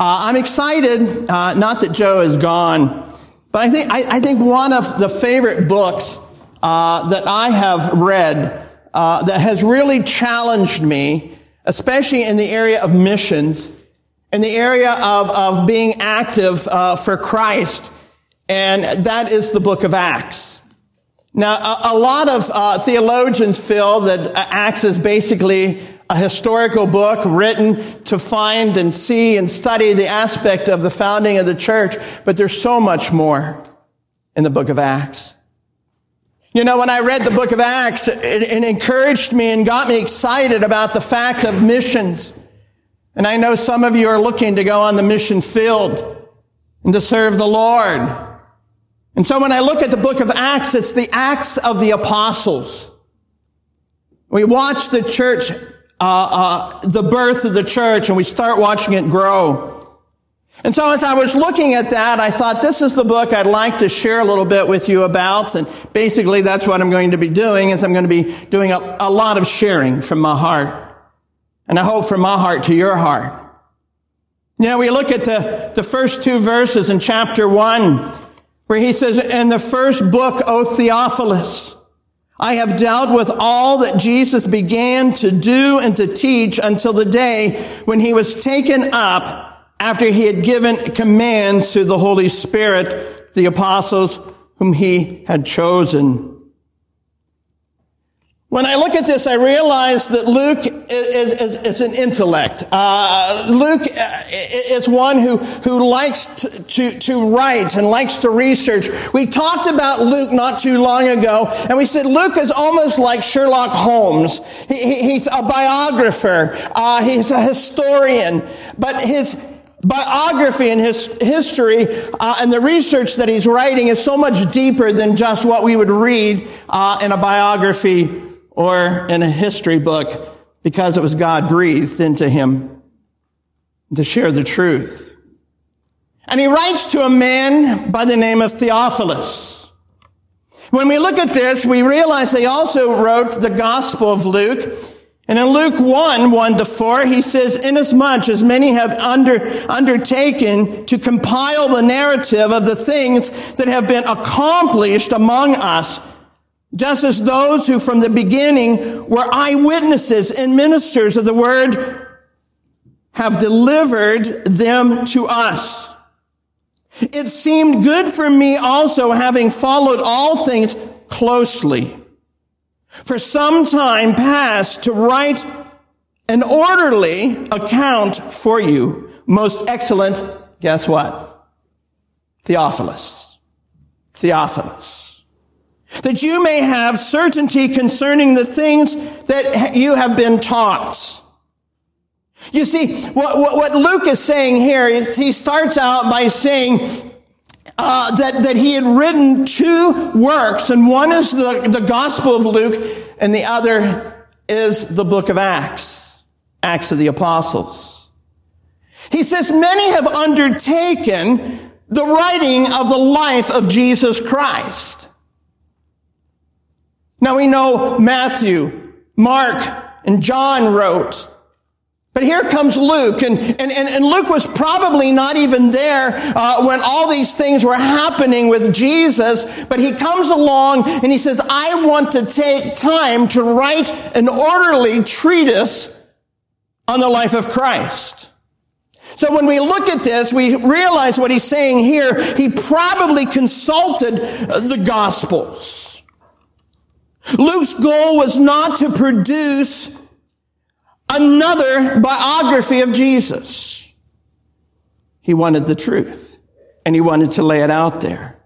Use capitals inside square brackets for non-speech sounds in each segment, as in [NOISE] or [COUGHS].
Uh, I'm excited, uh, not that Joe is gone, but I think, I, I think one of the favorite books uh, that I have read uh, that has really challenged me, especially in the area of missions, in the area of, of being active uh, for Christ, and that is the book of Acts. Now, a, a lot of uh, theologians feel that Acts is basically a historical book written to find and see and study the aspect of the founding of the church, but there's so much more in the book of Acts. You know, when I read the book of Acts, it, it encouraged me and got me excited about the fact of missions. And I know some of you are looking to go on the mission field and to serve the Lord. And so when I look at the book of Acts, it's the Acts of the Apostles. We watch the church, uh, uh, the birth of the church, and we start watching it grow. And so as I was looking at that, I thought this is the book I'd like to share a little bit with you about. And basically that's what I'm going to be doing is I'm going to be doing a, a lot of sharing from my heart. And I hope from my heart to your heart. Now we look at the, the first two verses in chapter one where he says, in the first book, O Theophilus, I have dealt with all that Jesus began to do and to teach until the day when he was taken up after he had given commands to the Holy Spirit, the apostles whom he had chosen. When I look at this, I realize that Luke is, is, is an intellect. Uh, Luke uh, is one who, who likes to, to, to, write and likes to research. We talked about Luke not too long ago, and we said Luke is almost like Sherlock Holmes. He, he, he's a biographer. Uh, he's a historian. But his, biography and his history uh, and the research that he's writing is so much deeper than just what we would read uh, in a biography or in a history book because it was God breathed into him to share the truth. And he writes to a man by the name of Theophilus. When we look at this, we realize they also wrote the Gospel of Luke and in Luke 1, 1 to 4, he says, inasmuch as many have under, undertaken to compile the narrative of the things that have been accomplished among us, just as those who from the beginning were eyewitnesses and ministers of the word have delivered them to us. It seemed good for me also, having followed all things closely for some time past to write an orderly account for you. Most excellent, guess what? Theophilus. Theophilus. That you may have certainty concerning the things that you have been taught. You see, what, what, Luke is saying here is he starts out by saying, uh, that, that he had written two works, and one is the, the Gospel of Luke, and the other is the book of Acts, Acts of the Apostles. He says, many have undertaken the writing of the life of Jesus Christ. Now we know Matthew, Mark, and John wrote but here comes Luke, and, and, and, Luke was probably not even there uh, when all these things were happening with Jesus, but he comes along and he says, I want to take time to write an orderly treatise on the life of Christ. So when we look at this, we realize what he's saying here. He probably consulted the Gospels. Luke's goal was not to produce another biography of Jesus. He wanted the truth and he wanted to lay it out there.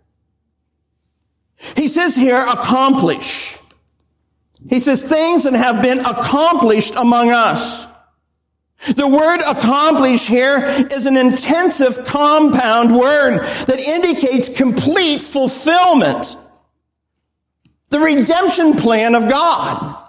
He says here, accomplish. He says things that have been accomplished among us. The word accomplish here is an intensive compound word that indicates complete fulfillment. The redemption plan of God.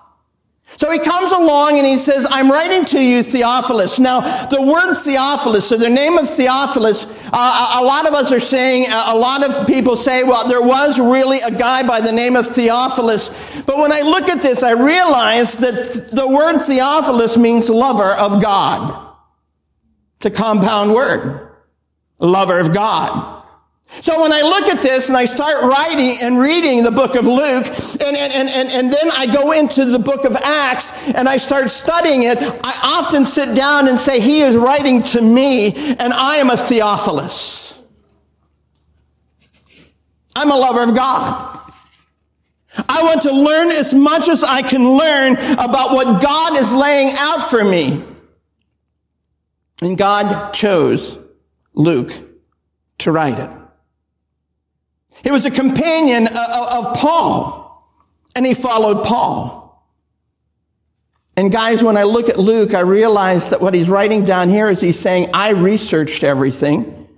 So he comes along and he says, I'm writing to you, Theophilus. Now, the word Theophilus, so the name of Theophilus, uh, a lot of us are saying, a lot of people say, well, there was really a guy by the name of Theophilus. But when I look at this, I realize that the word Theophilus means lover of God. It's a compound word. Lover of God. So when I look at this and I start writing and reading the book of Luke, and, and, and, and then I go into the book of Acts and I start studying it, I often sit down and say, He is writing to me, and I am a Theophilus. I'm a lover of God. I want to learn as much as I can learn about what God is laying out for me. And God chose Luke to write it. He was a companion of Paul, and he followed Paul. And guys, when I look at Luke, I realize that what he's writing down here is he's saying, I researched everything.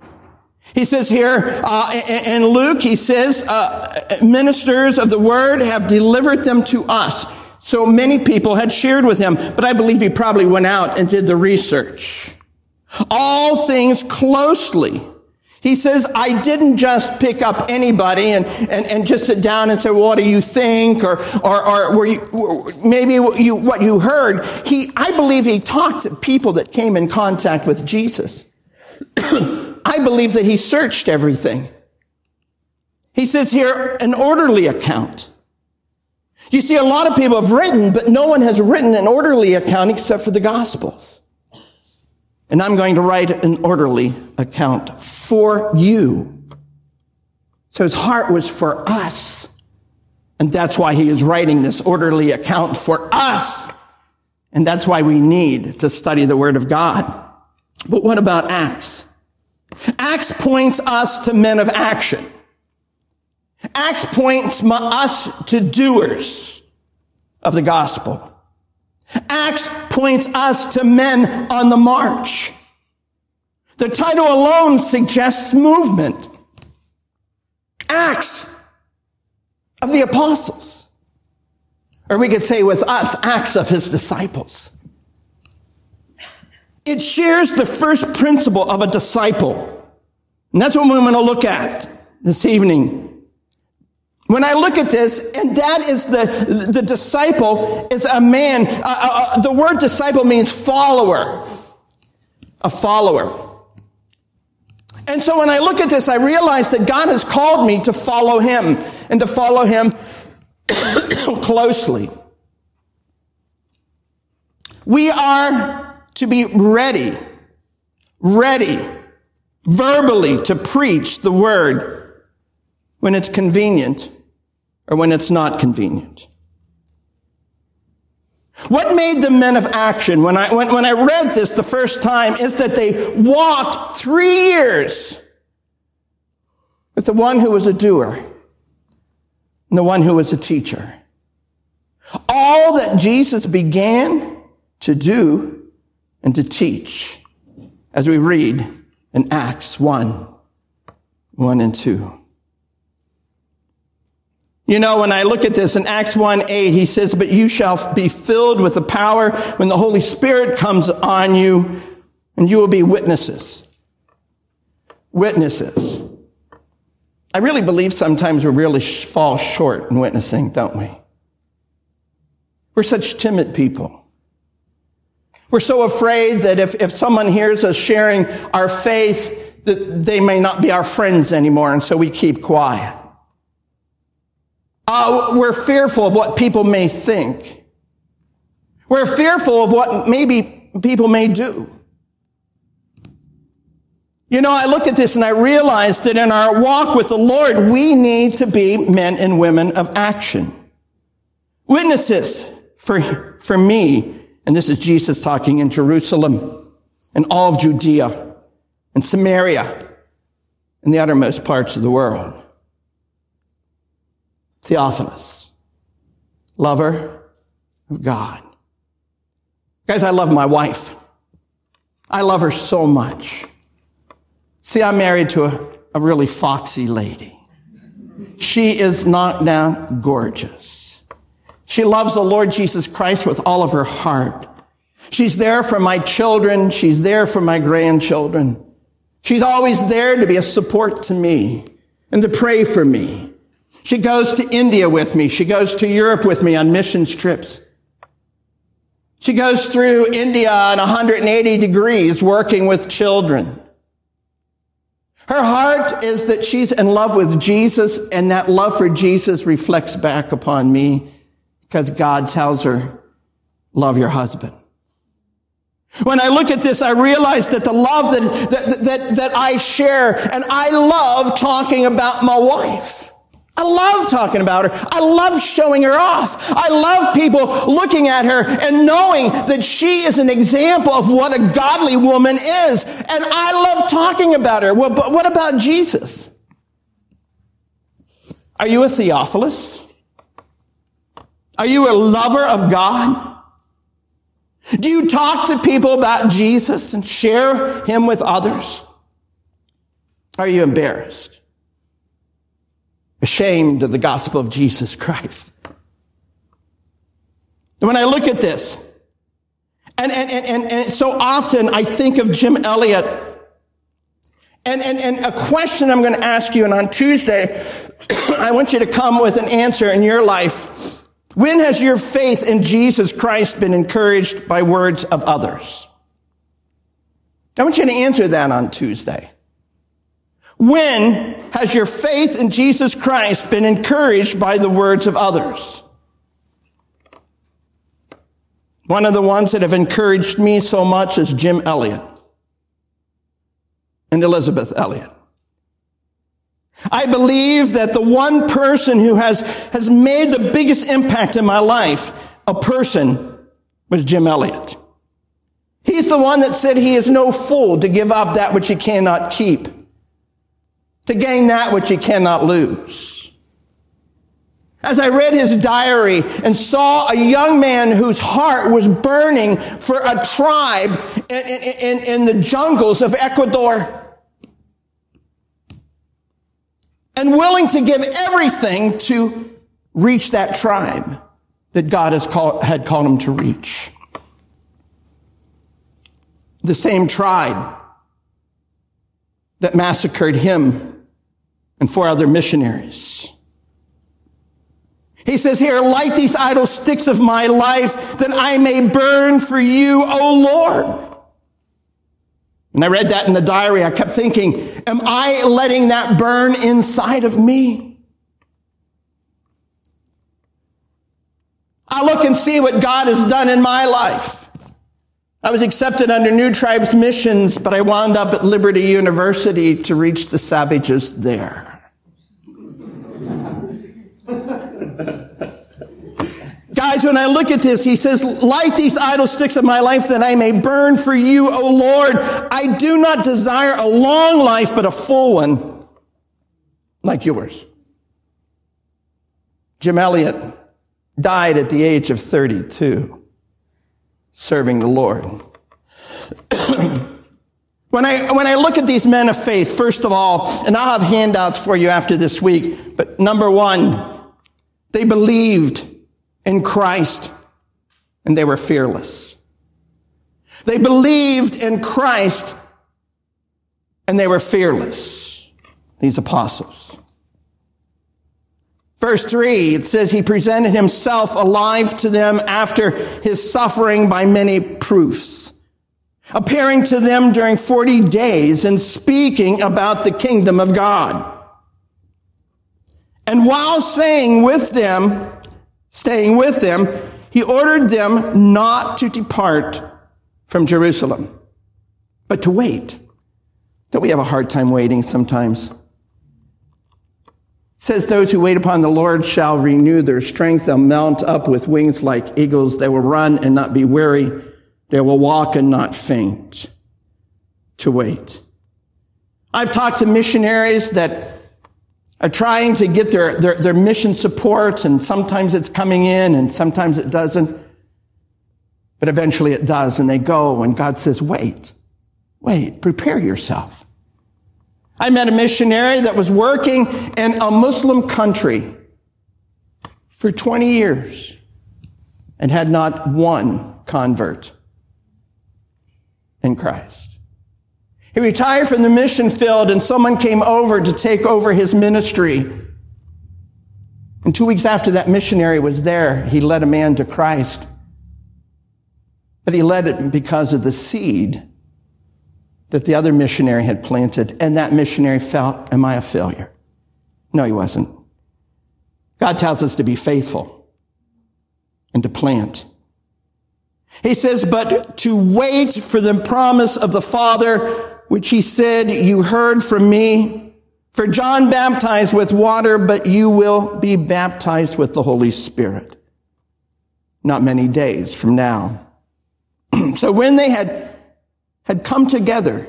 He says here uh, in Luke, he says, uh, ministers of the word have delivered them to us. So many people had shared with him, but I believe he probably went out and did the research. All things closely. He says, I didn't just pick up anybody and, and, and just sit down and say, well, what do you think? Or, or, or were you, maybe you, what you heard. He, I believe he talked to people that came in contact with Jesus. [CLEARS THROAT] I believe that he searched everything. He says here, an orderly account. You see, a lot of people have written, but no one has written an orderly account except for the Gospels. And I'm going to write an orderly account for you. So his heart was for us. And that's why he is writing this orderly account for us. And that's why we need to study the Word of God. But what about Acts? Acts points us to men of action. Acts points us to doers of the gospel. Acts points us to men on the march. The title alone suggests movement. Acts of the apostles. Or we could say with us, acts of his disciples. It shares the first principle of a disciple. And that's what we're going to look at this evening. When I look at this, and that is the, the disciple is a man, uh, uh, uh, the word disciple means follower. A follower. And so when I look at this, I realize that God has called me to follow him and to follow him [COUGHS] closely. We are to be ready, ready, verbally to preach the word when it's convenient or when it's not convenient. What made the men of action when I, when, when I read this the first time is that they walked three years with the one who was a doer and the one who was a teacher. All that Jesus began to do and to teach as we read in Acts 1, 1 and 2. You know, when I look at this in Acts 1 8, he says, But you shall be filled with the power when the Holy Spirit comes on you, and you will be witnesses. Witnesses. I really believe sometimes we really fall short in witnessing, don't we? We're such timid people. We're so afraid that if, if someone hears us sharing our faith, that they may not be our friends anymore, and so we keep quiet. Uh, we're fearful of what people may think. We're fearful of what maybe people may do. You know, I look at this and I realize that in our walk with the Lord, we need to be men and women of action. Witnesses for, for me, and this is Jesus talking in Jerusalem and all of Judea and Samaria and the uttermost parts of the world. Theophilus, lover of God. Guys, I love my wife. I love her so much. See, I'm married to a, a really foxy lady. She is knocked down gorgeous. She loves the Lord Jesus Christ with all of her heart. She's there for my children. She's there for my grandchildren. She's always there to be a support to me and to pray for me. She goes to India with me. She goes to Europe with me on missions trips. She goes through India on 180 degrees working with children. Her heart is that she's in love with Jesus and that love for Jesus reflects back upon me because God tells her, love your husband. When I look at this, I realize that the love that, that, that, that I share, and I love talking about my wife. I love talking about her. I love showing her off. I love people looking at her and knowing that she is an example of what a godly woman is. And I love talking about her. Well, but what about Jesus? Are you a Theophilus? Are you a lover of God? Do you talk to people about Jesus and share him with others? Are you embarrassed? Ashamed of the gospel of Jesus Christ? And when I look at this, and, and, and, and, so often I think of Jim Elliot, and, and, and a question I'm going to ask you, and on Tuesday, [COUGHS] I want you to come with an answer in your life. When has your faith in Jesus Christ been encouraged by words of others? I want you to answer that on Tuesday. When has your faith in Jesus Christ been encouraged by the words of others? One of the ones that have encouraged me so much is Jim Elliot and Elisabeth Elliot. I believe that the one person who has, has made the biggest impact in my life, a person, was Jim Elliot. He's the one that said he is no fool to give up that which he cannot keep, to gain that which he cannot lose. As I read his diary and saw a young man whose heart was burning for a tribe in, in, in, in the jungles of Ecuador, and willing to give everything to reach that tribe that God has called, had called him to reach. The same tribe that massacred him and four other missionaries. He says here, light these idle sticks of my life that I may burn for you, O Lord. And I read that in the diary. I kept thinking, am I letting that burn inside of me? I look and see what God has done in my life. I was accepted under New Tribes missions, but I wound up at Liberty University to reach the savages there. [LAUGHS] Guys, when I look at this, he says, light these idle sticks of my life that I may burn for you, O Lord. I do not desire a long life, but a full one, like yours. Jim Elliot died at the age of 32, serving the Lord. [CLEARS THROAT] when I, when I look at these men of faith, first of all, and I'll have handouts for you after this week, but number one, they believed in Christ and they were fearless. They believed in Christ and they were fearless. These apostles. Verse 3, it says he presented himself alive to them after his suffering by many proofs, appearing to them during 40 days and speaking about the kingdom of God. And while saying with them, staying with them, he ordered them not to depart from Jerusalem, but to wait. Don't we have a hard time waiting sometimes? Says those who wait upon the Lord shall renew their strength. They'll mount up with wings like eagles. They will run and not be weary. They will walk and not faint. To wait. I've talked to missionaries that are trying to get their, their, their mission support, and sometimes it's coming in and sometimes it doesn't. But eventually it does, and they go, and God says, wait, wait, prepare yourself. I met a missionary that was working in a Muslim country for 20 years and had not one convert in Christ. He retired from the mission field and someone came over to take over his ministry. And two weeks after that missionary was there, he led a man to Christ. But he led it because of the seed that the other missionary had planted, and that missionary felt, am I a failure? No, he wasn't. God tells us to be faithful and to plant. He says, but to wait for the promise of the Father, which he said, you heard from me. For John baptized with water, but you will be baptized with the Holy Spirit. Not many days from now. [CLEARS THROAT] so when they had, had come together,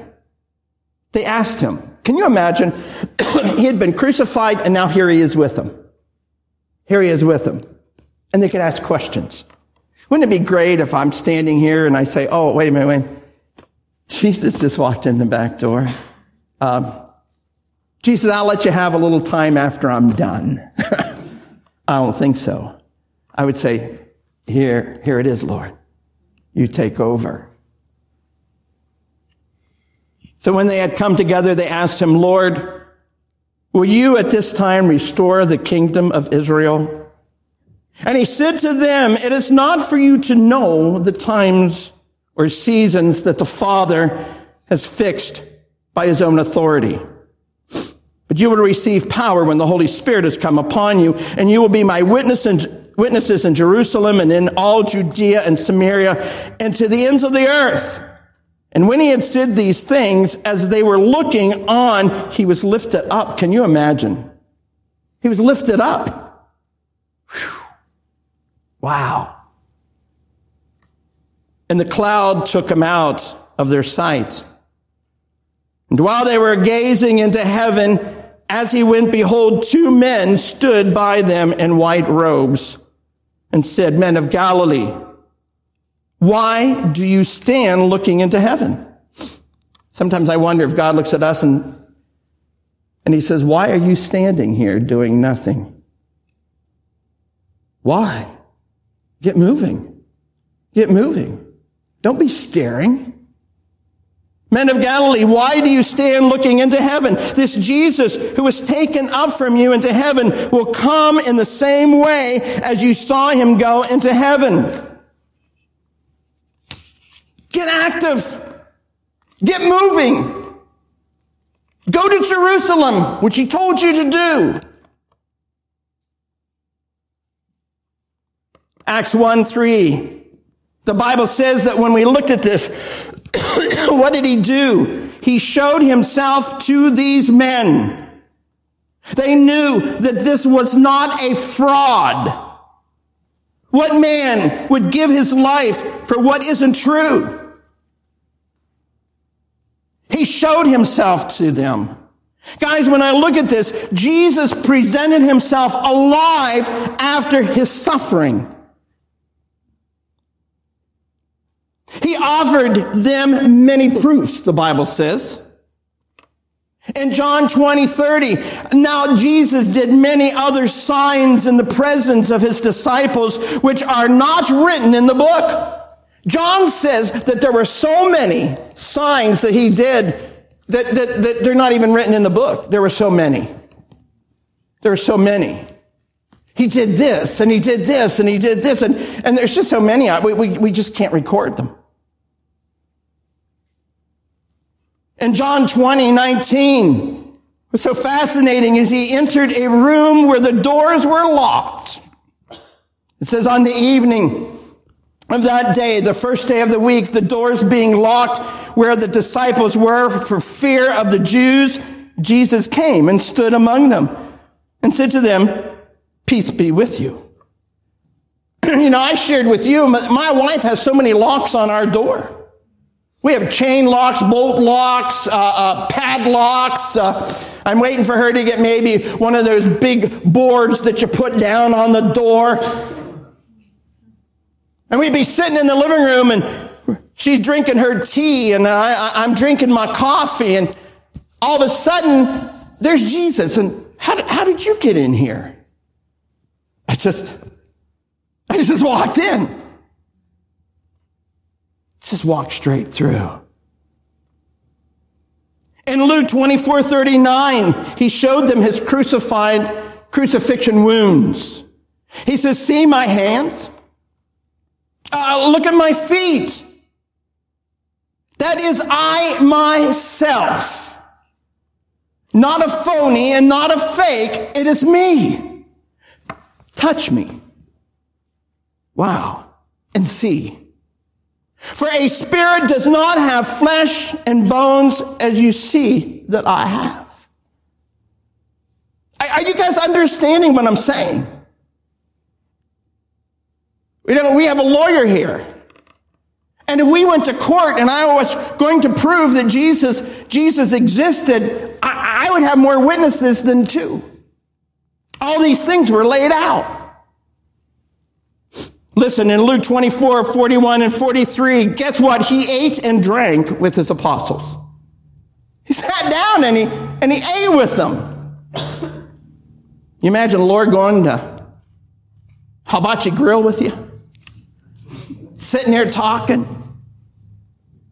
they asked him, can you imagine? [COUGHS] he had been crucified and now here he is with them. Here he is with them. And they could ask questions. Wouldn't it be great if I'm standing here and I say, oh, wait a minute, wait. Jesus just walked in the back door. Um, Jesus, I'll let you have a little time after I'm done. [LAUGHS] I don't think so. I would say, here, here it is, Lord. You take over. So when they had come together, they asked him, Lord, will you at this time restore the kingdom of Israel? And he said to them, it is not for you to know the times or seasons that the Father has fixed by his own authority. But you will receive power when the Holy Spirit has come upon you, and you will be my witness witnesses in Jerusalem and in all Judea and Samaria and to the ends of the earth. And when he had said these things, as they were looking on, he was lifted up. Can you imagine? He was lifted up. Whew. Wow. And the cloud took him out of their sight. And while they were gazing into heaven, as he went, behold, two men stood by them in white robes and said, Men of Galilee, why do you stand looking into heaven? Sometimes I wonder if God looks at us and, and he says, Why are you standing here doing nothing? Why? Get moving. Get moving. Don't be staring. Men of Galilee, why do you stand looking into heaven? This Jesus who was taken up from you into heaven will come in the same way as you saw him go into heaven. Get active. Get moving. Go to Jerusalem, which he told you to do. Acts 1 3. The Bible says that when we looked at this, [COUGHS] what did he do? He showed himself to these men. They knew that this was not a fraud. What man would give his life for what isn't true? He showed himself to them. Guys, when I look at this, Jesus presented himself alive after his suffering. He offered them many proofs, the Bible says. In John 20, 30, now Jesus did many other signs in the presence of his disciples, which are not written in the book. John says that there were so many signs that he did that, that, that they're not even written in the book. There were so many. There were so many. He did this and he did this and he did this and, and there's just so many. We, we, we just can't record them. In John 20, 19, what's so fascinating is he entered a room where the doors were locked. It says on the evening of that day, the first day of the week, the doors being locked where the disciples were for fear of the Jews, Jesus came and stood among them and said to them, peace be with you. [CLEARS THROAT] you know, I shared with you, my wife has so many locks on our door. We have chain locks, bolt locks, uh, uh, padlocks. Uh, I'm waiting for her to get maybe one of those big boards that you put down on the door. And we'd be sitting in the living room and she's drinking her tea and I, I'm drinking my coffee and all of a sudden there's Jesus. And how did, how did you get in here? I just, I just walked in. Just walk straight through. In Luke 24, 39, he showed them his crucified, crucifixion wounds. He says, see my hands? Uh, look at my feet. That is I myself. Not a phony and not a fake. It is me. Touch me. Wow. And see. For a spirit does not have flesh and bones as you see that I have. Are you guys understanding what I'm saying? We have a lawyer here. And if we went to court and I was going to prove that Jesus, Jesus existed, I, I would have more witnesses than two. All these things were laid out. Listen, in Luke 24, 41 and 43, guess what? He ate and drank with his apostles. He sat down and he, and he ate with them. You imagine the Lord going to hibachi grill with you? Sitting there talking.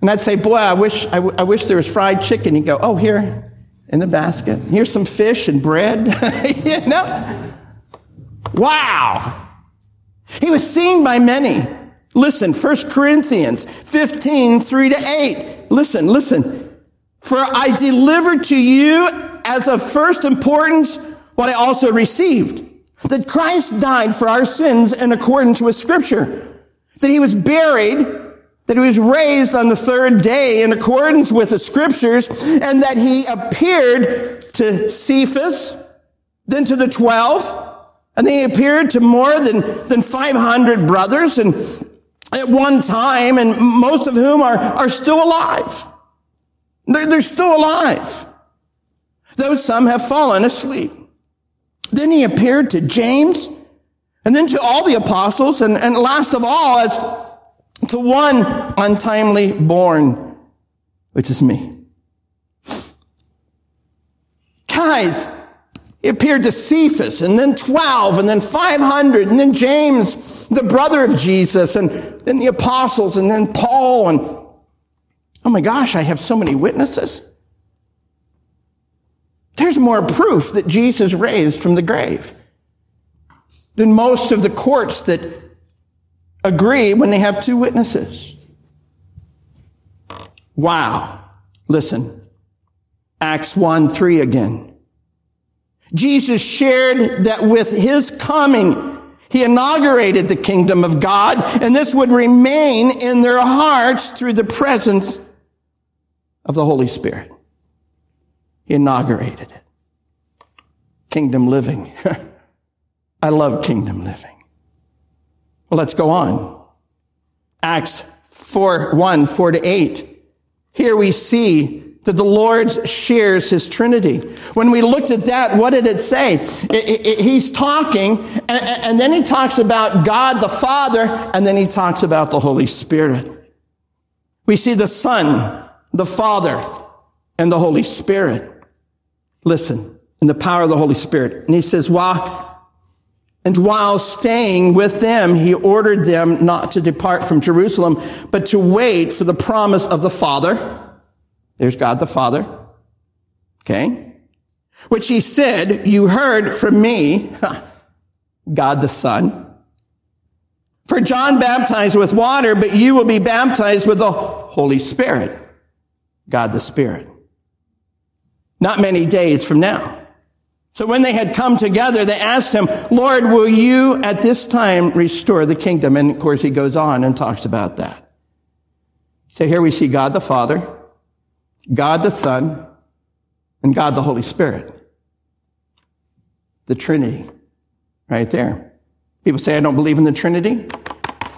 And I'd say, boy, I wish, I, w- I wish there was fried chicken. He'd go, oh, here in the basket. Here's some fish and bread. [LAUGHS] you know? Wow. He was seen by many. Listen, 1 Corinthians 15, 3 to 8. Listen, listen. For I delivered to you as of first importance what I also received. That Christ died for our sins in accordance with scripture. That he was buried that he was raised on the third day in accordance with the scriptures, and that he appeared to Cephas, then to the twelve, and then he appeared to more than, than 500 brothers, and at one time, and most of whom are, are still alive. They're, they're still alive. Though some have fallen asleep. Then he appeared to James, and then to all the apostles, and, and last of all, as to one untimely born, which is me. Guys, he appeared to Cephas and then 12 and then 500 and then James, the brother of Jesus and then the apostles and then Paul and oh my gosh, I have so many witnesses. There's more proof that Jesus raised from the grave than most of the courts that agree when they have two witnesses. Wow. Listen. Acts 1 3 again. Jesus shared that with his coming, he inaugurated the kingdom of God, and this would remain in their hearts through the presence of the Holy Spirit. He inaugurated it. Kingdom living. [LAUGHS] I love kingdom living. Well, let's go on. Acts 4, 1, 4 to 8. Here we see that the Lord shares his Trinity. When we looked at that, what did it say? It, it, it, he's talking, and, and then he talks about God the Father, and then he talks about the Holy Spirit. We see the Son, the Father, and the Holy Spirit. Listen, in the power of the Holy Spirit. And he says, while and while staying with them, he ordered them not to depart from Jerusalem, but to wait for the promise of the Father. There's God the Father. Okay. Which he said, you heard from me, [LAUGHS] God the Son. For John baptized with water, but you will be baptized with the Holy Spirit. God the Spirit. Not many days from now. So when they had come together, they asked him, Lord, will you at this time restore the kingdom? And of course, he goes on and talks about that. So here we see God the Father, God the Son, and God the Holy Spirit. The Trinity. Right there. People say, I don't believe in the Trinity.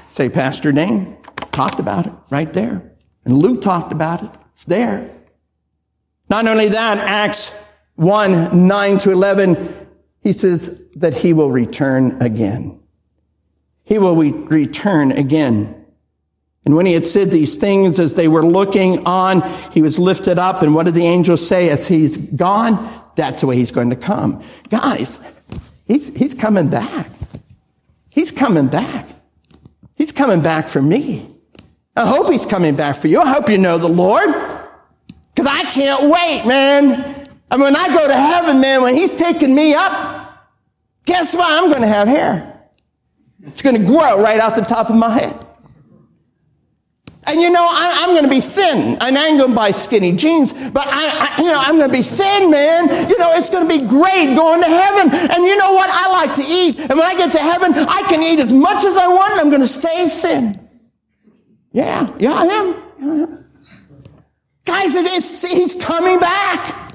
Say, Pastor Dane talked about it right there. And Luke talked about it. It's there. Not only that, Acts 1, 9 to 11, he says that he will return again. He will re- return again. And when he had said these things, as they were looking on, he was lifted up. And what did the angels say as he's gone? That's the way he's going to come. Guys, he's, he's coming back. He's coming back. He's coming back for me. I hope he's coming back for you. I hope you know the Lord. Cause I can't wait, man. I mean, when I go to heaven, man, when he's taking me up, guess what? I'm going to have hair. It's going to grow right out the top of my head. And you know, I, am going to be thin. And I ain't going to buy skinny jeans, but I, I you know, I'm going to be thin, man. You know, it's going to be great going to heaven. And you know what? I like to eat. And when I get to heaven, I can eat as much as I want and I'm going to stay thin. Yeah, yeah, I am. Yeah, I am. Guys, it's, he's coming back.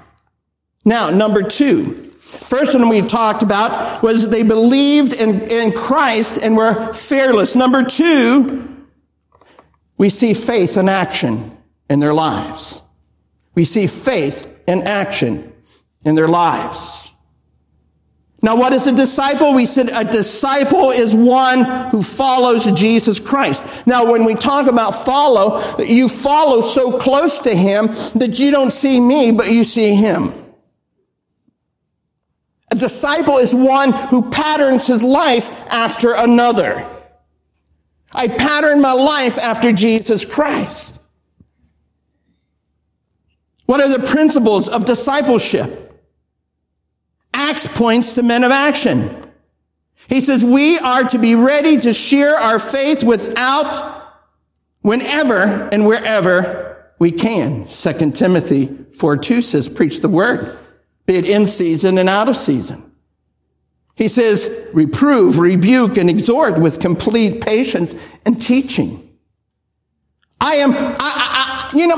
Now, number two. First one we talked about was they believed in, in Christ and were fearless. Number two, we see faith in action in their lives. We see faith in action in their lives. Now, what is a disciple? We said a disciple is one who follows Jesus Christ. Now, when we talk about follow, you follow so close to him that you don't see me, but you see him. A disciple is one who patterns his life after another. I pattern my life after Jesus Christ. What are the principles of discipleship? Acts points to men of action. He says we are to be ready to share our faith without whenever and wherever we can. 2 Timothy 4 2 says, preach the word, be it in season and out of season. He says, reprove, rebuke, and exhort with complete patience and teaching. I am, I, I, I you know,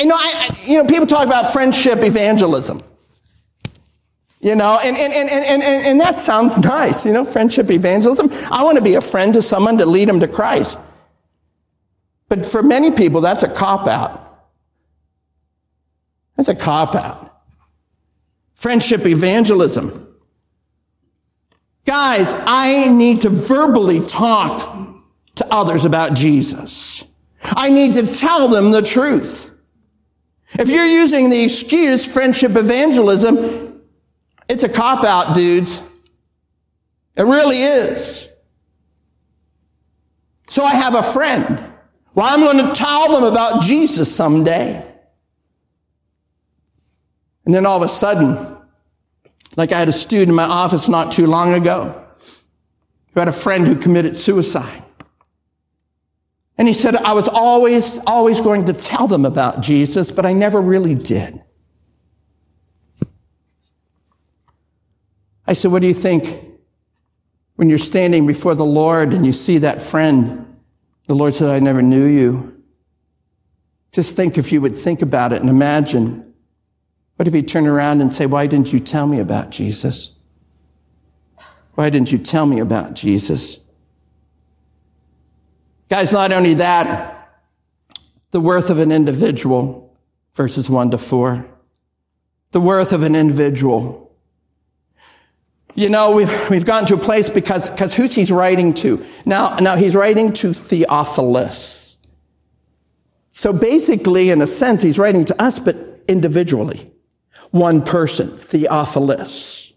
you know, I, you know, people talk about friendship evangelism. You know, and, and, and, and, and, and that sounds nice, you know, friendship evangelism. I want to be a friend to someone to lead them to Christ. But for many people, that's a cop out. That's a cop out. Friendship evangelism. Guys, I need to verbally talk to others about Jesus. I need to tell them the truth. If you're using the excuse friendship evangelism, it's a cop out, dudes. It really is. So I have a friend. Well, I'm going to tell them about Jesus someday. And then all of a sudden, like I had a student in my office not too long ago who had a friend who committed suicide. And he said, I was always, always going to tell them about Jesus, but I never really did. I said, what do you think when you're standing before the Lord and you see that friend? The Lord said, I never knew you. Just think if you would think about it and imagine what if he turned around and say, why didn't you tell me about Jesus? Why didn't you tell me about Jesus? Guys, not only that, the worth of an individual, verses one to four. The worth of an individual. You know, we've, we've gotten to a place because, because who's he's writing to? Now, now he's writing to Theophilus. So basically, in a sense, he's writing to us, but individually one person, Theophilus.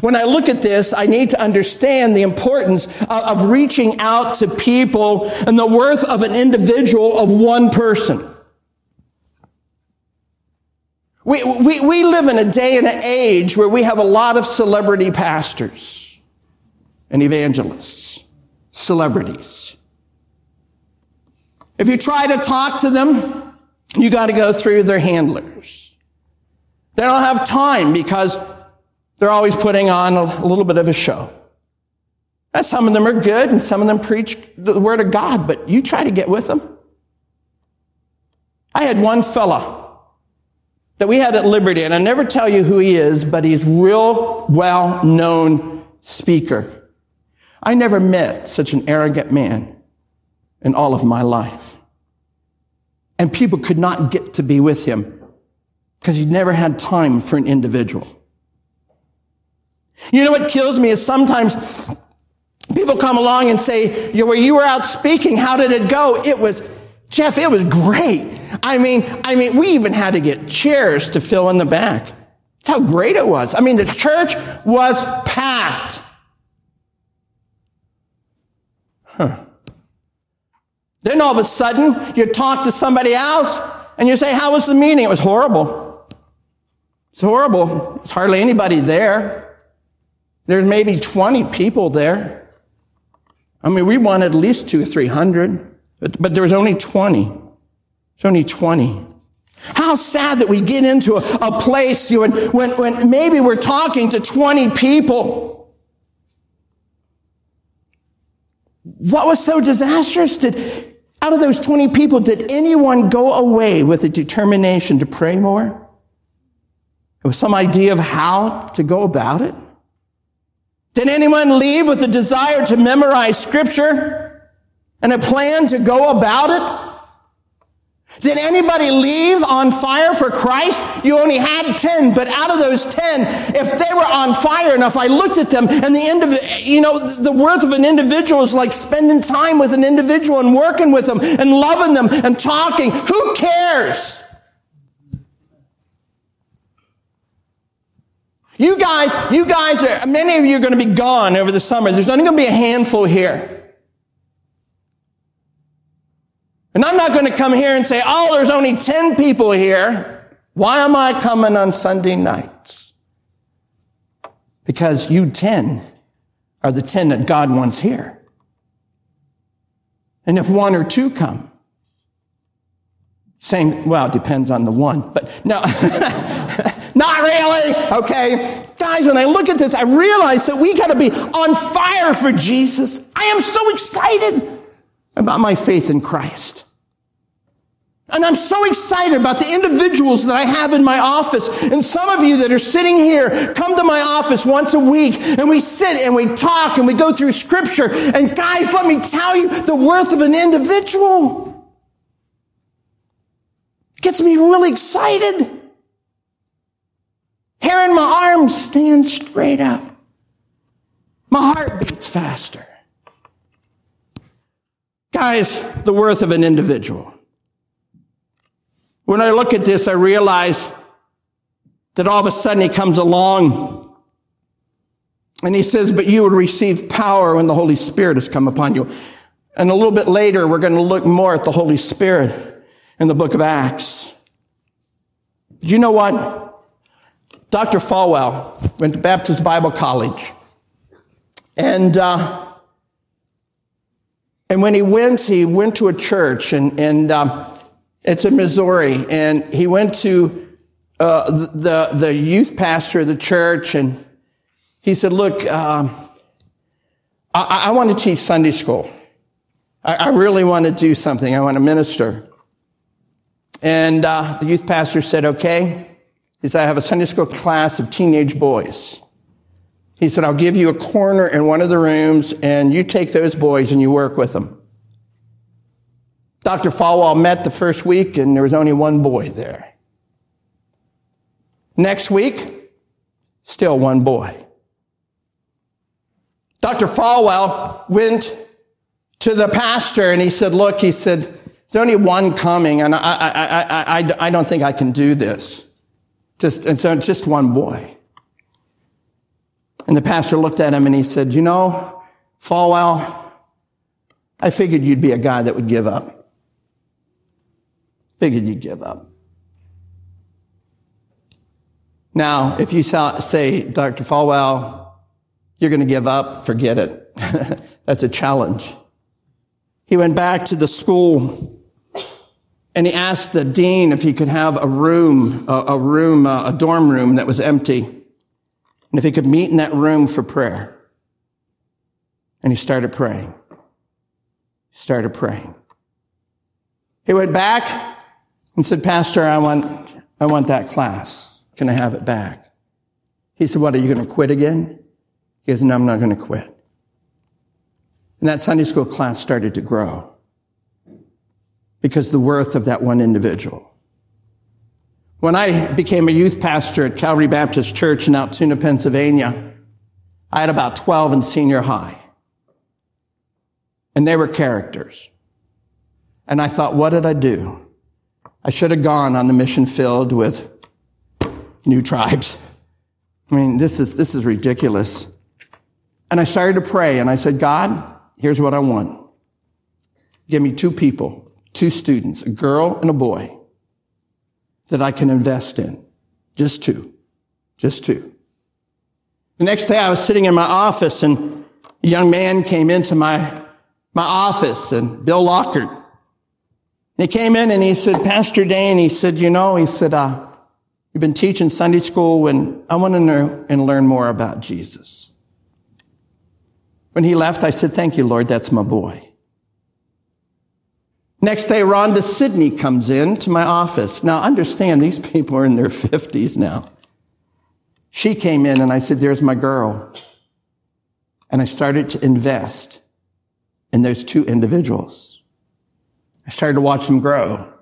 When I look at this, I need to understand the importance of reaching out to people and the worth of an individual of one person. We, we, we live in a day and an age where we have a lot of celebrity pastors and evangelists, celebrities. If you try to talk to them, you got to go through their handlers. They don't have time because they're always putting on a, little bit of a show. And some of them are good and some of them preach the word of God, but you try to get with them. I had one fella that we had at Liberty, and I never tell you who he is, but he's real well known speaker. I never met such an arrogant man in all of my life. And people could not get to be with him because he never had time for an individual. You know what kills me is sometimes people come along and say, where you were out speaking, how did it go? It was, Jeff, it was great. I mean, I mean, we even had to get chairs to fill in the back. That's how great it was. I mean, the church was packed. Huh. Then all of a sudden, you talk to somebody else and you say, how was the meeting? It was horrible. It's horrible. There's hardly anybody there. There's maybe 20 people there. I mean, we wanted at least two or three hundred, but, but there was only 20. It's only 20. How sad that we get into a, a place when, when, when maybe we're talking to 20 people. What was so disastrous? Did, out of those 20 people, did anyone go away with a determination to pray more? Some idea of how to go about it? Did anyone leave with a desire to memorize scripture and a plan to go about it? Did anybody leave on fire for Christ? You only had 10, but out of those 10, if they were on fire enough, I looked at them and the end of, you know, the worth of an individual is like spending time with an individual and working with them and loving them and talking. Who cares? You guys, you guys are, many of you are going to be gone over the summer. There's only going to be a handful here. And I'm not going to come here and say, oh, there's only 10 people here. Why am I coming on Sunday nights? Because you 10 are the 10 that God wants here. And if one or two come, same, well, it depends on the one, but no, [LAUGHS] not really. Okay. Guys, when I look at this, I realize that we got to be on fire for Jesus. I am so excited about my faith in Christ. And I'm so excited about the individuals that I have in my office. And some of you that are sitting here come to my office once a week and we sit and we talk and we go through scripture. And guys, let me tell you the worth of an individual gets me really excited. Hair in my arms stand straight up. My heart beats faster. Guys, the worth of an individual. When I look at this, I realize that all of a sudden he comes along and he says, but you will receive power when the Holy Spirit has come upon you. And a little bit later, we're going to look more at the Holy Spirit in the book of Acts. Did you know what? Dr. Falwell went to Baptist Bible College. And, uh, and when he went, he went to a church and, and, uh, it's in Missouri. And he went to uh, the, the youth pastor of the church and he said, look, uh, I, I, want to teach Sunday school. I, I, really want to do something. I want to minister. And uh, the youth pastor said, okay. He said, I have a Sunday school class of teenage boys. He said, I'll give you a corner in one of the rooms and you take those boys and you work with them. Dr. Falwell met the first week and there was only one boy there. Next week, still one boy. Dr. Falwell went to the pastor and he said, look, he said, there's only one coming and I, I, I, I, I don't think I can do this. Just, and so it's just one boy. And the pastor looked at him and he said, you know, Falwell, I figured you'd be a guy that would give up figured you'd give up. Now, if you say, Dr. Falwell, you're going to give up, forget it. [LAUGHS] That's a challenge. He went back to the school and he asked the dean if he could have a room, a, room, uh, a dorm room that was empty. And if he could meet in that room for prayer. And he started praying. He started praying. He went back and said, Pastor, I want, I want that class. Can I have it back? He said, what, are you going to quit again? He goes, no, I'm not going to quit. And that Sunday school class started to grow because the worth of that one individual. When I became a youth pastor at Calvary Baptist Church in Altoona, Pennsylvania, I had about 12 in senior high. And they were characters. And I thought, what did I do? I should have gone on the mission field with new tribes. I mean, this is, this is ridiculous. And I started to pray and I said, God, here's what I want. Give me two people, two students, a girl and a boy that I can invest in. Just two. Just two. The next day I was sitting in my office and a young man came into my my office and Bill Lockhart. He came in and he said, Pastor Dane, he said, you know, he said, uh, you've been teaching Sunday school and I want to know and learn more about Jesus. When he left, I said, thank you, Lord. That's my boy. Next day, Rhonda Sidney comes in to my office. Now understand, these [LAUGHS] people are in their fifties now. She came in and I said, there's my girl. And I started to invest in those two individuals. I started to watch them grow.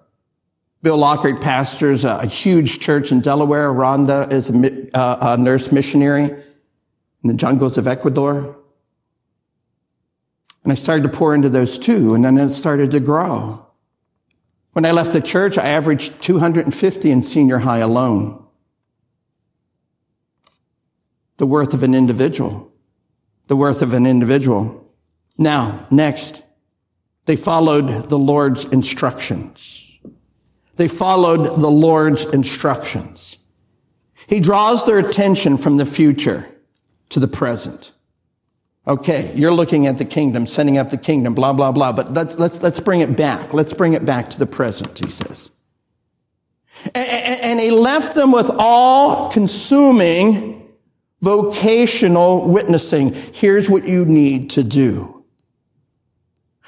Bill Lockhart pastors a, huge church in Delaware. Rhonda is a, uh, a nurse missionary in the jungles of Ecuador. And I started to pour into those two, and then it started to grow. When I left the church, I averaged 250 in senior high alone. The worth of an individual. The worth of an individual. Now, next, they followed the Lord's instructions. They followed the Lord's instructions. He draws their attention from the future to the present. Okay, you're looking at the kingdom, setting up the kingdom, blah, blah, blah. But let's, let's, let's bring it back. Let's bring it back to the present, he says. And, and, and he left them with all consuming vocational witnessing. Here's what you need to do.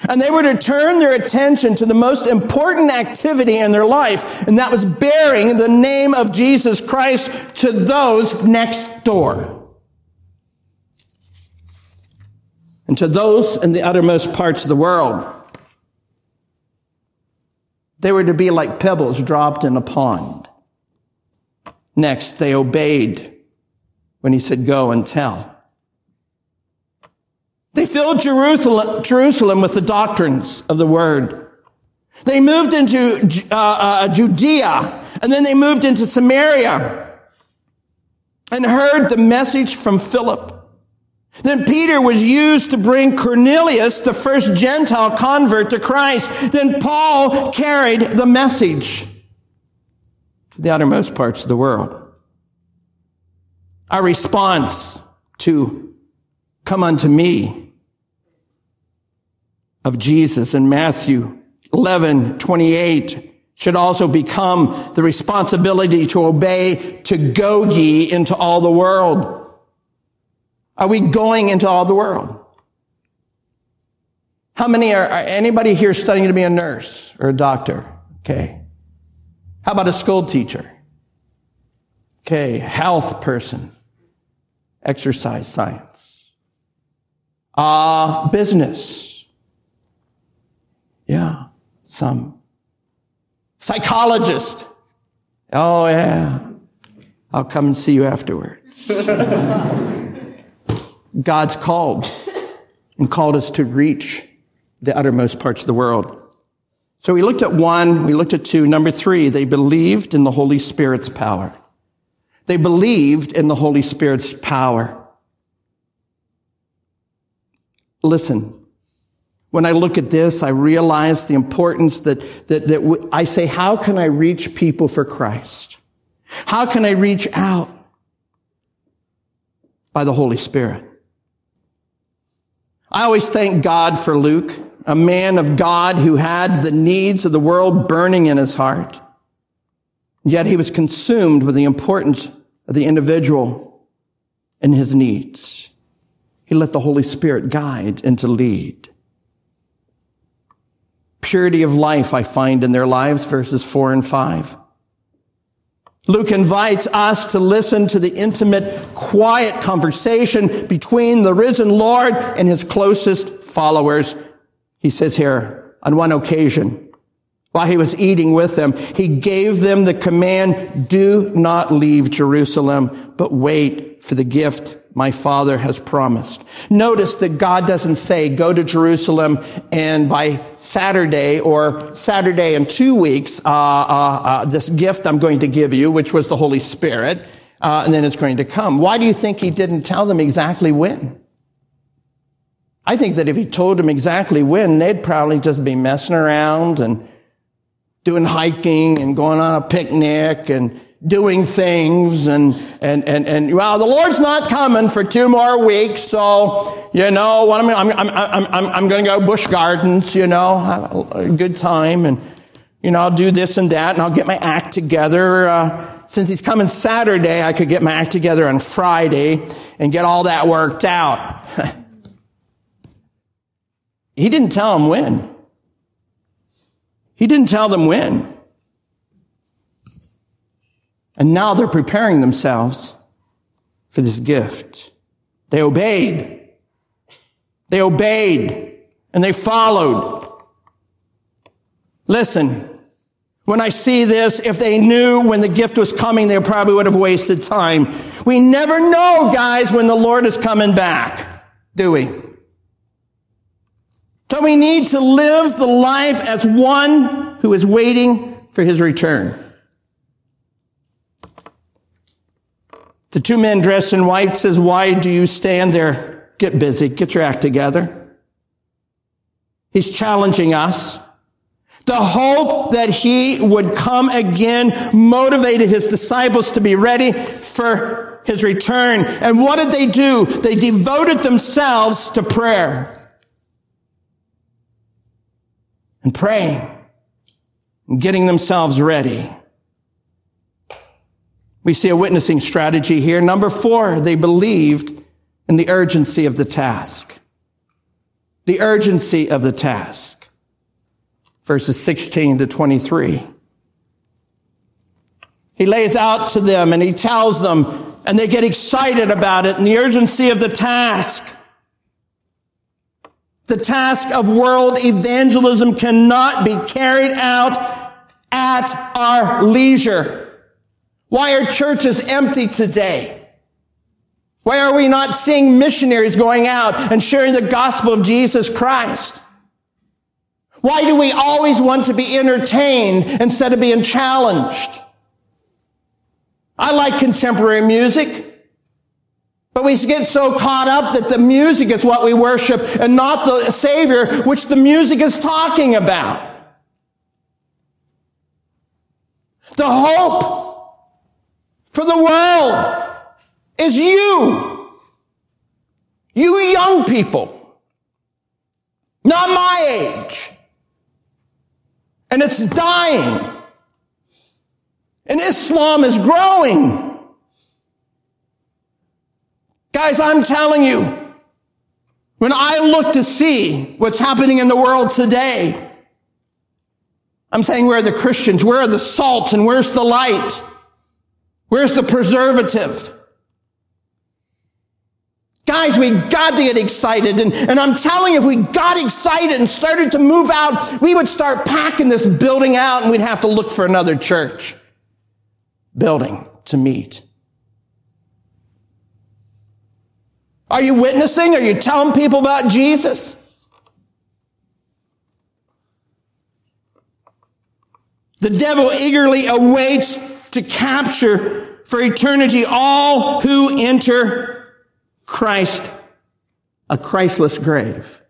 And they were to turn their attention to the most important activity in their life, and that was bearing the name of Jesus Christ to those next door. And to those in the uttermost parts of the world. They were to be like pebbles dropped in a pond. Next, they obeyed when he said, go and tell. They filled Jerusalem, Jerusalem with the doctrines of the word. They moved into uh, uh, Judea and then they moved into Samaria and heard the message from Philip. Then Peter was used to bring Cornelius, the first Gentile convert to Christ. Then Paul carried the message to the outermost parts of the world. Our response to come unto me of Jesus in Matthew 11, 28 should also become the responsibility to obey, to go ye into all the world. Are we going into all the world? How many are, are, anybody here studying to be a nurse or a doctor? Okay. How about a school teacher? Okay. Health person. Exercise science. Uh, business. Yeah. Some. Psychologist. Oh yeah. I'll come and see you afterwards. [LAUGHS] God's called [LAUGHS] and called us to reach the uttermost parts of the world. So we looked at one, we looked at two. Number three, they believed in the Holy Spirit's power. They believed in the Holy Spirit's power. Listen, when I look at this, I realize the importance that, that, that I say, how can I reach people for Christ? How can I reach out? By the Holy Spirit. I always thank God for Luke, a man of God who had the needs of the world burning in his heart. Yet he was consumed with the importance of the individual and his needs. He let the Holy Spirit guide and to lead. Purity of life I find in their lives, verses four and five. Luke invites us to listen to the intimate, quiet conversation between the risen Lord and his closest followers. He says here, on one occasion, while he was eating with them, he gave them the command, do not leave Jerusalem, but wait for the gift my father has promised. Notice that God doesn't say go to Jerusalem and by Saturday or Saturday in two weeks, uh, uh, uh, this gift I'm going to give you, which was the Holy Spirit, uh, and then it's going to come. Why do you think he didn't tell them exactly when? I think that if he told them exactly when, they'd probably just be messing around and doing hiking and going on a picnic and doing things and, and, and, and, well, the Lord's not coming for two more weeks. So, you know, what I'm, I'm, I'm, I'm, I'm I'm going to go Busch Gardens, you know, have a good time. And, you know, I'll do this and that and I'll get my act together. Uh, since he's coming Saturday, I could get my act together on Friday and get all that worked out. [LAUGHS] he didn't tell them when. He didn't tell them when. And now they're preparing themselves for this gift. They obeyed. They obeyed and they followed. Listen, when I see this, if they knew when the gift was coming, they probably would have wasted time. We never know, guys, when the Lord is coming back, do we? So we need to live the life as one who is waiting for his return. The two men dressed in white says, why do you stand there? Get busy. Get your act together. He's challenging us. The hope that he would come again motivated his disciples to be ready for his return. And what did they do? They devoted themselves to prayer and praying and getting themselves ready. We see a witnessing strategy here. Number four, they believed in the urgency of the task. The urgency of the task. Verses 16 to 23. He lays out to them and he tells them and they get excited about it and the urgency of the task. The task of world evangelism cannot be carried out at our leisure. Why are churches empty today? Why are we not seeing missionaries going out and sharing the gospel of Jesus Christ? Why do we always want to be entertained instead of being challenged? I like contemporary music, but we get so caught up that the music is what we worship and not the Savior, which the music is talking about. The hope for the world is you. You young people. Not my age. And it's dying. And Islam is growing. Guys, I'm telling you, when I look to see what's happening in the world today, I'm saying, where are the Christians? Where are the salt and where's the light? Where's the preservative? Guys, we got to get excited. And, and I'm telling you, if we got excited and started to move out, we would start packing this building out and we'd have to look for another church building to meet. Are you witnessing? Are you telling people about Jesus? The devil eagerly awaits to capture for eternity all who enter Christ, a Christless grave.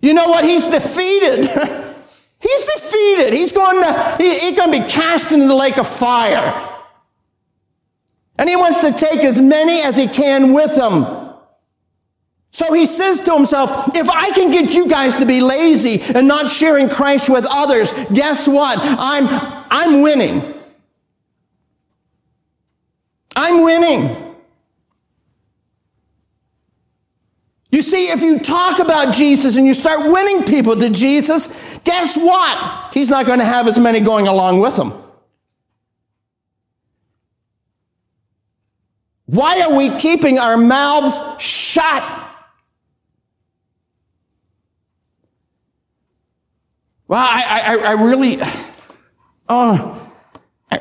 You know what? He's defeated. [LAUGHS] he's defeated. He's going to, he, he's going to be cast into the lake of fire. And he wants to take as many as he can with him. So he says to himself, if I can get you guys to be lazy and not sharing Christ with others, guess what? I'm, I'm winning. I'm winning. You see, if you talk about Jesus and you start winning people to Jesus, guess what? He's not going to have as many going along with him. Why are we keeping our mouths shut? Well, I, I, I really, oh, [SIGHS]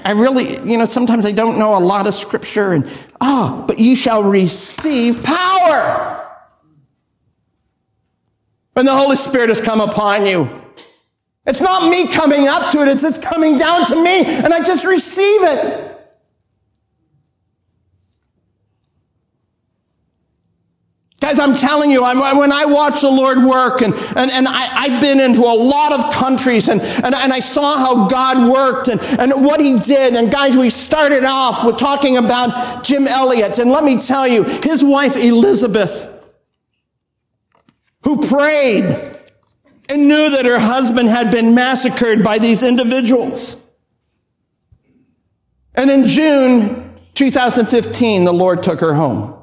I, really, you know, sometimes I don't know a lot of scripture and, oh, but you shall receive power when the Holy Spirit has come upon you. It's not me coming up to it, it's, it's coming down to me, and I just receive it. Guys, I'm telling you, I'm, when I watch the Lord work and, and, and I, have been into a lot of countries and, and, and I saw how God worked and, and what he did. And guys, we started off with talking about Jim Elliot. And let me tell you, his wife Elisabeth, who prayed and knew that her husband had been massacred by these individuals. And in June 2015, the Lord took her home.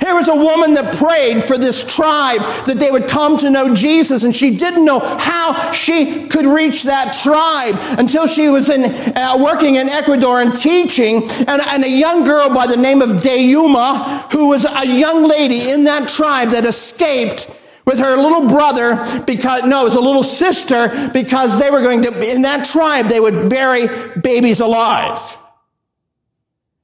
Here was a woman that prayed for this tribe that they would come to know Jesus, and she didn't know how she could reach that tribe until she was in uh, working in Ecuador and teaching. And, and a young girl by the name of Dayuma, who was a young lady in that tribe that escaped with her little brother because no, it was a little sister because they were going to in that tribe they would bury babies alive.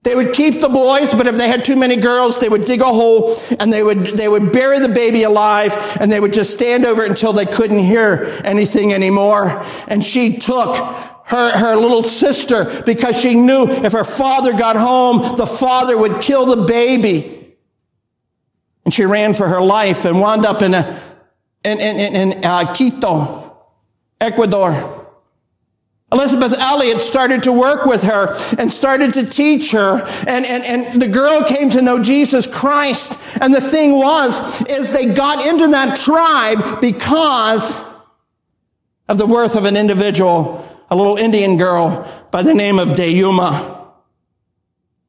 They would keep the boys, but if they had too many girls, they would dig a hole and they would, they would bury the baby alive and they would just stand over it until they couldn't hear anything anymore. And she took her, her little sister because she knew if her father got home, the father would kill the baby. And she ran for her life and wound up in a, in, in, in, uh, Quito, Ecuador. Elisabeth Elliot started to work with her and started to teach her. And, and, and the girl came to know Jesus Christ. And the thing was, is they got into that tribe because of the worth of an individual, a little Indian girl by the name of Dayuma.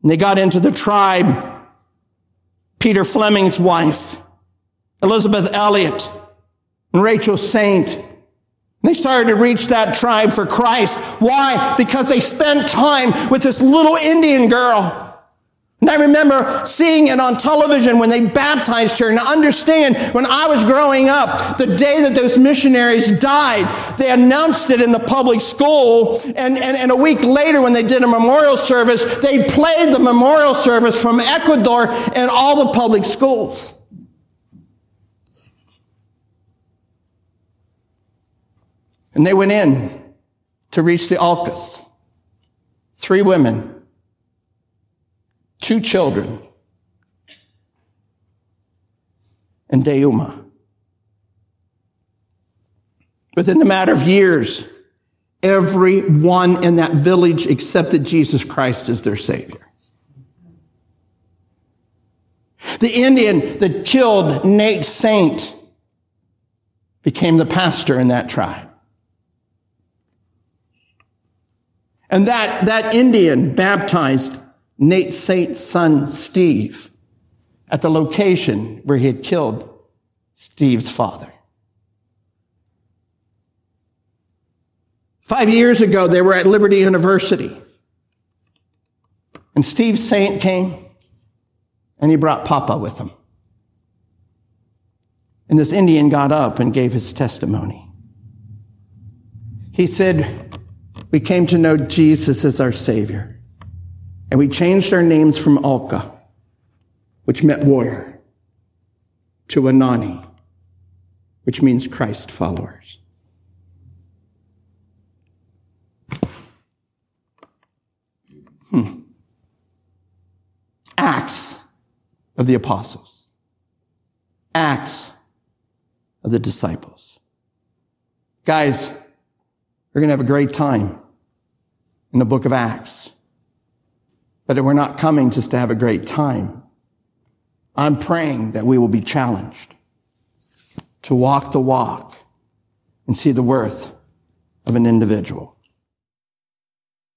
And they got into the tribe. Peter Fleming's wife, Elisabeth Elliot, and Rachel Saint, they started to reach that tribe for Christ. Why? Because they spent time with this little Indian girl. And I remember seeing it on television when they baptized her. And understand, when I was growing up, the day that those missionaries died, they announced it in the public school. And, and, and a week later, when they did a memorial service, they played the memorial service from Ecuador in all the public schools. And they went in to reach the Aucas. Three women, two children, and Dayuma. Within the matter of years, everyone in that village accepted Jesus Christ as their Savior. The Indian that killed Nate Saint became the pastor in that tribe. And that, that Indian baptized Nate Saint's son, Steve, at the location where he had killed Steve's father. Five years ago, they were at Liberty University. And Steve Saint came and he brought Papa with him. And this Indian got up and gave his testimony. He said, we came to know Jesus as our Savior. And we changed our names from Auca, which meant warrior, to Anani, which means Christ followers. Hmm. Acts of the apostles. Acts of the disciples. Guys, we're going to have a great time in the book of Acts. But we're not coming just to have a great time. I'm praying that we will be challenged to walk the walk and see the worth of an individual.